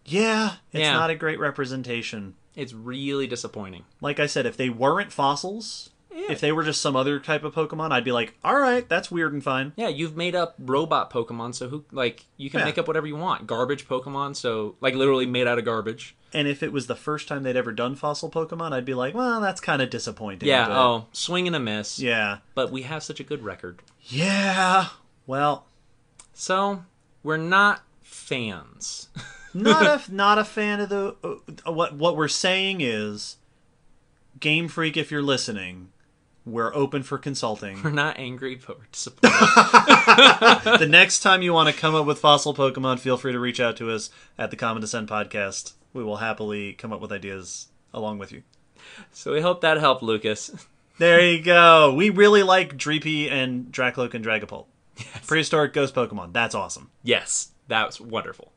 yeah it's Yeah. not a great representation It's really disappointing. like I said, if they weren't fossils, if they were just some other type of Pokemon, I'd be like, all right, that's weird and fine. Yeah, you've made up robot Pokemon, so who like you can Yeah. make up whatever you want. Garbage Pokemon, so like literally made out of garbage. And if it was the first time they'd ever done fossil Pokemon, I'd be like, well, that's kind of disappointing. Yeah, but- oh, swing and a miss. Yeah. But we have such a good record. Yeah. Well, So, we're not fans. [laughs] not a not a fan of the uh, what what we're saying is Game Freak if you're listening, we're open for consulting. we're not angry, but we're disappointed. [laughs] [laughs] the next time you want to come up with fossil Pokemon, feel free to reach out to us at the Common Descent podcast. We will happily come up with ideas along with you. so we hope that helped, Lucas. There you go. We really like Dreepy and Drakloak and Dragapult. Prehistoric ghost Pokemon. That's awesome. Yes, that was wonderful.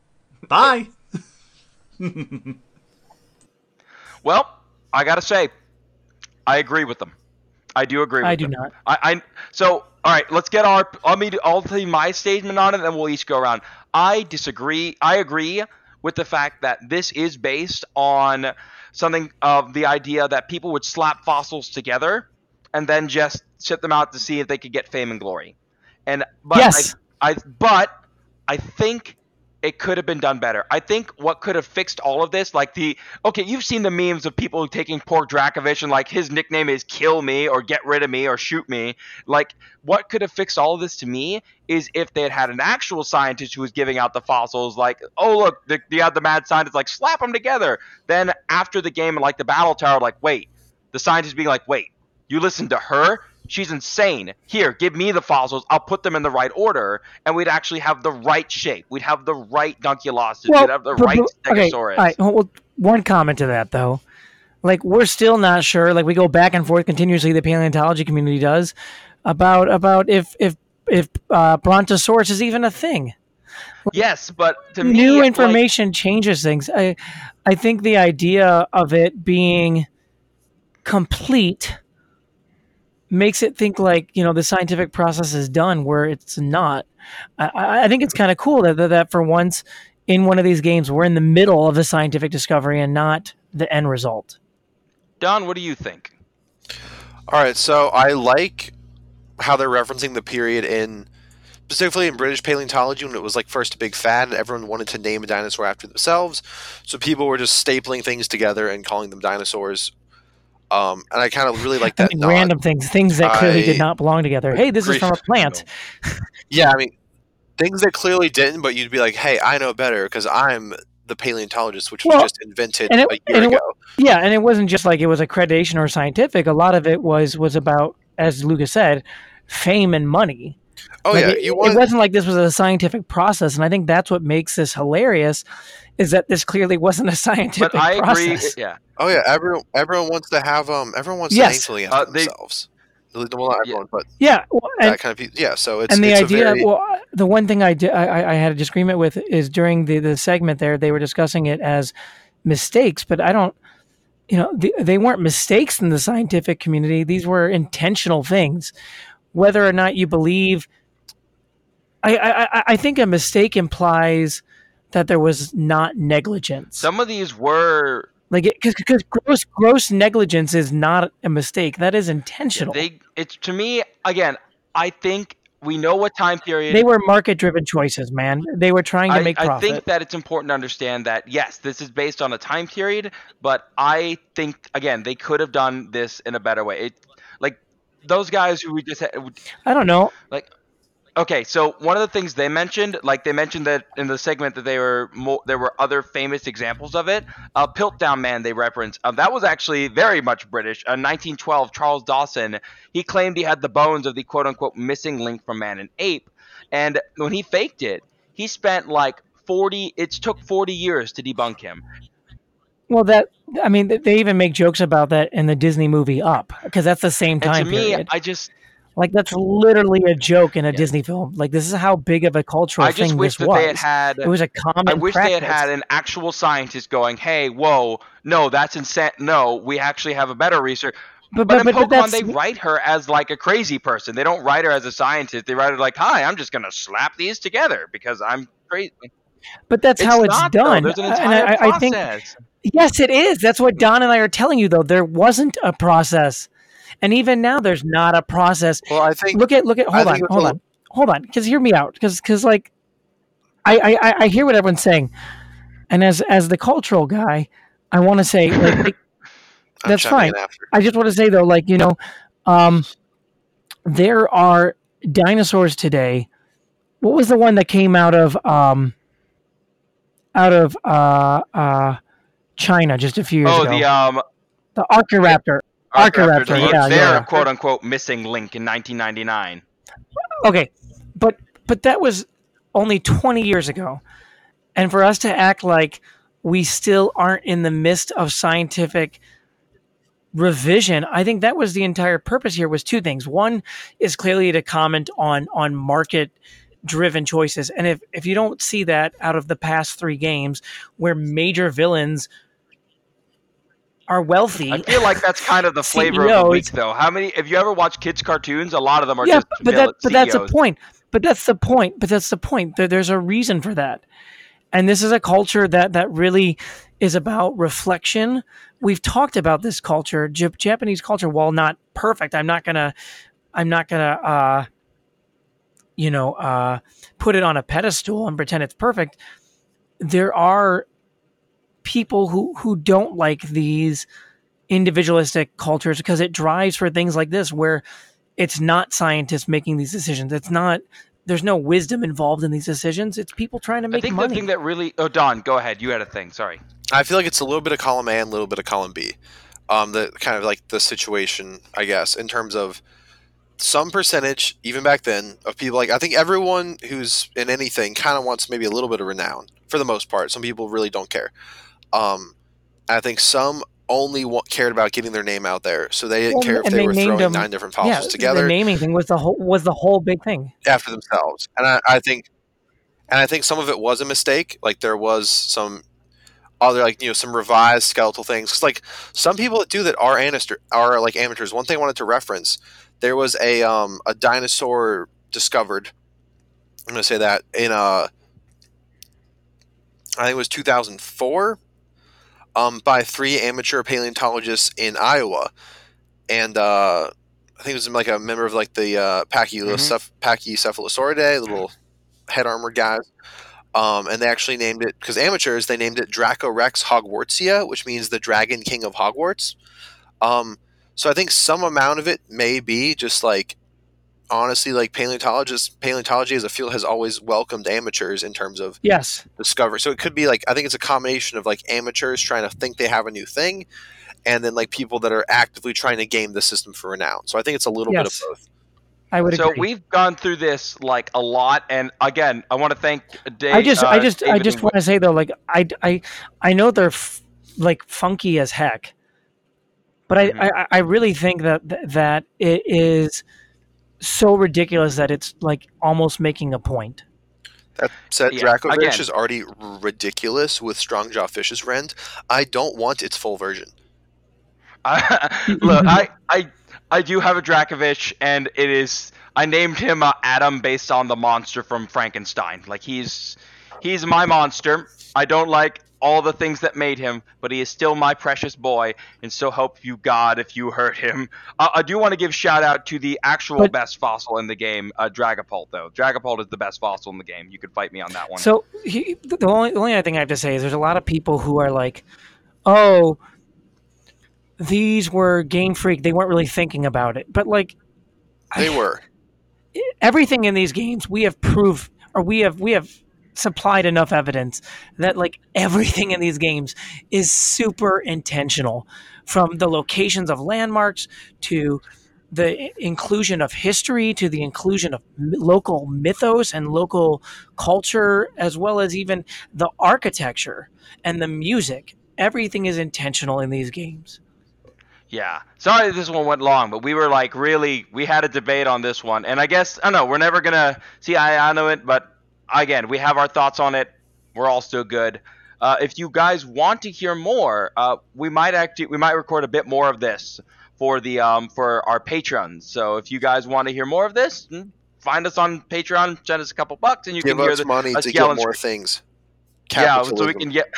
Bye. [laughs] Well, I gotta say, I agree with them. I do agree. With I do them. not. I, I so all right, let's get our. Let me. I'll tell you my statement on it, and then we'll each go around. I disagree. I agree with the fact that this is based on something of the idea that people would slap fossils together and then just ship them out to see if they could get fame and glory. And but Yes. I, I but I think it could have been done better. I think what could have fixed all of this, like the okay, you've seen the memes of people taking poor Dracovish and like his nickname is "kill me" or "get rid of me" or "shoot me." Like what could have fixed all of this to me is if they had had an actual scientist who was giving out the fossils, like oh look, the, you uh, had the mad scientist, like slap them together. Then after the game, like the battle tower, like wait, the scientist being like, wait, you listen to her? She's insane. Here, give me the fossils. I'll put them in the right order, and we'd actually have the right shape. We'd have the right Dunculossus. we'd have the but- right but- okay, Stegosaurus. all right. Well, one comment to that though, like we're still not sure. Like we go back and forth continuously. The paleontology community does about about if if if uh, Brontosaurus is even a thing. Yes, but to me, New like- information changes things. I I think the idea of it being complete makes it think like you know the scientific process is done where it's not. I- I, I think it's kind of cool that, that that for once in one of these games we're in the middle of the scientific discovery and not the end result. Don, what do you think? All right, so I like how they're referencing the period in specifically in British paleontology when it was like first a big fad and everyone wanted to name a dinosaur after themselves. So people were just stapling things together and calling them dinosaurs. Um, and I kind of really like I that. mean, random things, things that clearly I did not belong together. Hey, this is from a plant. Yeah, I mean, things that clearly didn't, but you'd be like, "Hey, I know better because I'm the paleontologist, which Well, was just invented it- a year ago." Yeah, and it wasn't just like it was accreditation or scientific. A lot of it was was about, as Lucas said, fame and money. Oh Like, yeah, it, you it want wasn't like this was a scientific process, and I think that's what makes this hilarious, is that this clearly wasn't a [laughs] scientific But I agree. process. Yeah, Oh yeah, everyone everyone wants to have um everyone wants Yes. to name something Uh, they- themselves. Well, not everyone, but Yeah, well, and, that kind of. Yeah, so it's and the it's idea. a very, Well, the one thing I, did, I I- I had a disagreement with is during the the segment there they were discussing it as mistakes, but I don't. You know, the, they weren't mistakes in the scientific community. These were intentional things. Whether or not you believe, I I, think a mistake implies that there was not negligence. some of these were like because gross gross negligence is not a mistake. That is intentional. they. It's to me again. I think we know what time period. They were market driven choices, man. They were trying to I, make profit. I think that it's important to understand that yes, this is based on a time period, but I think again they could have done this in a better way. It, like those guys who we just had, I don't know. Okay, so one of the things they mentioned, like they mentioned that in the segment that they were mo- there were other famous examples of it. Uh, Piltdown Man they reference. Um, that was actually very much British. Uh, 1912, Charles Dawson he claimed he had the bones of the quote unquote missing link from man and ape, and when he faked it, he spent like 40. It took 40 years to debunk him. Well, that I mean, they even make jokes about that in the Disney movie Up because that's the same And time to me. I just like that's literally a joke in a Yeah. Disney film. Like this is how big of a cultural I just thing wish this that was. they had had. it was a common. I wish they had had an actual scientist going, "Hey, whoa, no, that's insane. No, we actually have a better research." but But, but, in but, Pokemon, they write her as like a crazy person. They don't write her as a scientist. They write her like, "Hi, I'm just gonna slap these together because I'm crazy." but that's how it's not, though. done. There's an And entire I, I think process. yes, it is. That's what Don and I are telling you though. There wasn't a process, and even now there's not a process. well, I think look at look at I hold on hold on hold on because hear me out because because like I, I I- hear what everyone's saying. And as as the cultural guy i want to say like, [laughs] that's fine. I just want to say though like you know um there are dinosaurs today. What was the one that came out of um out of uh uh china just a few years Oh, ago? the um, the archaeoraptor Archaeoraptor, the- yeah, their yeah. quote unquote missing link in 1999. okay but but that was only 20 years ago and for us to act like we still aren't in the midst of scientific revision i think that was the entire purpose here was two things one is clearly to comment on on market driven choices and if if you don't see that out of the past three games where major villains are wealthy. I feel like that's kind of the [laughs] flavor of the week, though. How many? If you ever watch kids' cartoons, a lot of them are yeah, just but that but that's the CEOs. point. But that's the point. But that's the point. There, there's a reason for that, and this is a culture that that really is about reflection. We've talked about this culture, Jap- Japanese culture. While not perfect, I'm not gonna, I'm not gonna, uh, you know, uh, put it on a pedestal and pretend it's perfect. There are people who who don't like these individualistic cultures because it drives for things like this where it's not scientists making these decisions. It's not. There's no wisdom involved in these decisions. It's people trying to make I make think money. the thing that really. Oh, Don, go ahead. You had a thing. Sorry. I feel like it's a little bit of column A and a little bit of column B. Um, the kind of like the situation, I guess, in terms of some percentage, even back then, of people like I think everyone who's in anything kind of wants maybe a little bit of renown for the most part. Some people really don't care. Um, I think some only cared about getting their name out there, so they didn't Well, care if they, they were named throwing them- nine different yeah, fossils together the naming thing was the whole was the whole big thing. after themselves. And I, I think and I think some of it was a mistake. Like there was some other like you know some revised skeletal things. 'Cause, like some people that do that are anister, are like amateurs. One thing I wanted to reference, there was a um a dinosaur discovered. I'm gonna say that in a. I think it was 2004 um, by three amateur paleontologists in Iowa, and uh, I think it was like a member of like the uh, Pachyceph- Pachycephalosauridae, the little head armored guys. Um, and they actually named it because amateurs they named it Dracorex hogwartsia, which means the Dragon King of Hogwarts. Um, so I think some amount of it may be just like honestly like paleontologists paleontology as a field has always welcomed amateurs in terms of Yes, discovery So it could be like I think it's a combination of like amateurs trying to think they have a new thing, and then like people that are actively trying to game the system for renown. So I think it's a little bit of both. I would So agree. we've gone through this like a lot, and again, I want to thank Dave. I just, uh, I just, I just want to say though, like, I, I, I know they're f- like funky as heck, but I, Mhm. I, I really think that that it is so ridiculous that it's like almost making a point. That said, Yeah, Dracovish again- is already ridiculous with Strong Jaw Fishious Rend. I don't want its full version. I, [laughs] look, I, I, I do have a Dracovish, and it is. I named him uh, Adam based on the monster from Frankenstein. Like he's, he's my monster. I don't like all the things that made him, but he is still my precious boy, and so help you God if you hurt him. Uh, I do want to give shout out to the actual But- best fossil in the game, uh, Dragapult. Though Dragapult is the best fossil in the game. You could fight me on that one. So he, the only the only other thing I have to say is there's a lot of people who are like, oh, these were Game Freak. They weren't really thinking about it, but like They were. everything in these games we have proof or we have we have supplied enough evidence that like everything in these games is super intentional from the locations of landmarks to the inclusion of history to the inclusion of local mythos and local culture as well as even the architecture and the music everything is intentional in these games Yeah. Sorry this one went long, but we were like really we had a debate on this one. And I guess I don't know, we're never gonna see eye on it, but again, we have our thoughts on it. We're all still good. Uh, if you guys want to hear more, uh, we might actually we might record a bit more of this for the um for our patrons. So if you guys want to hear more of this, mm, find us on Patreon, send us a couple bucks, and you Give can hear us the, money us to get more scream. things. Yeah, so we can get.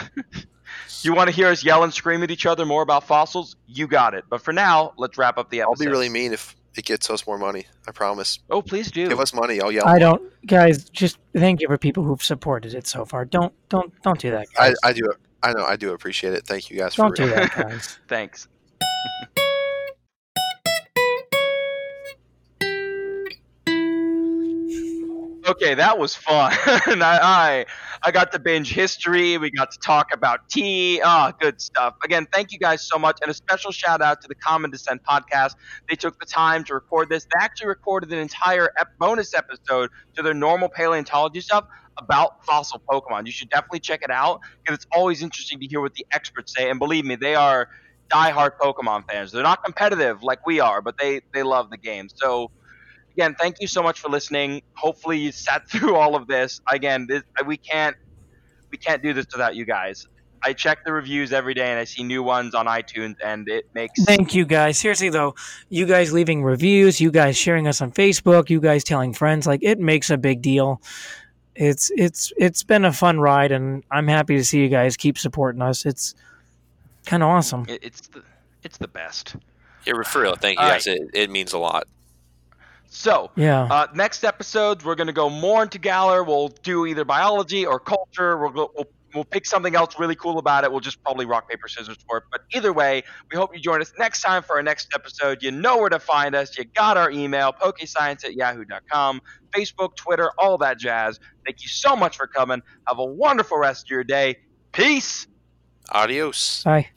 [laughs] you want to hear us yell and scream at each other more about fossils? You got it. But for now, let's wrap up the episode. I'll be really mean if it gets us more money. I promise. Oh, please do. Give us money. I'll yell. i don't guys just thank you for people who've supported it so far don't don't don't do that I, guys. I do. I know. I do appreciate it. Thank you guys don't for do that [laughs] guys Thanks. Okay, that was fun. [laughs] I, I I got to binge history. We got to talk about tea. Ah, good stuff. Again, thank you guys so much, and a special shout out to the Common Descent podcast. They took the time to record this. They actually recorded an entire ep- bonus episode to their normal paleontology stuff about fossil Pokemon. You should definitely check it out because it's always interesting to hear what the experts say. And believe me, they are diehard Pokemon fans. They're not competitive like we are, but they they love the game. So again, thank you so much for listening. Hopefully you sat [laughs] through all of this. Again, this, we can't we can't do this without you guys. I check the reviews every day and I see new ones on iTunes, and it makes Thank you guys. Seriously though, you guys leaving reviews, you guys sharing us on Facebook, you guys telling friends, like it makes a big deal. It's it's it's been a fun ride, and I'm happy to see you guys keep supporting us. It's kind of awesome. it, it's the it's the best. Yeah, for real. Thank you All guys. It, it means a lot. So Yeah. Uh, next episodes, we're going to go more into Galar. We'll do either biology or culture. We'll, go, we'll we'll pick something else really cool about it. We'll just probably rock paper scissors for it. But either way, we hope you join us next time for our next episode. You know where to find us. You got our email, pokescience at yahoo.com, Facebook, Twitter, all that jazz. Thank you so much for coming. Have a wonderful rest of your day. Peace. Adios. Bye.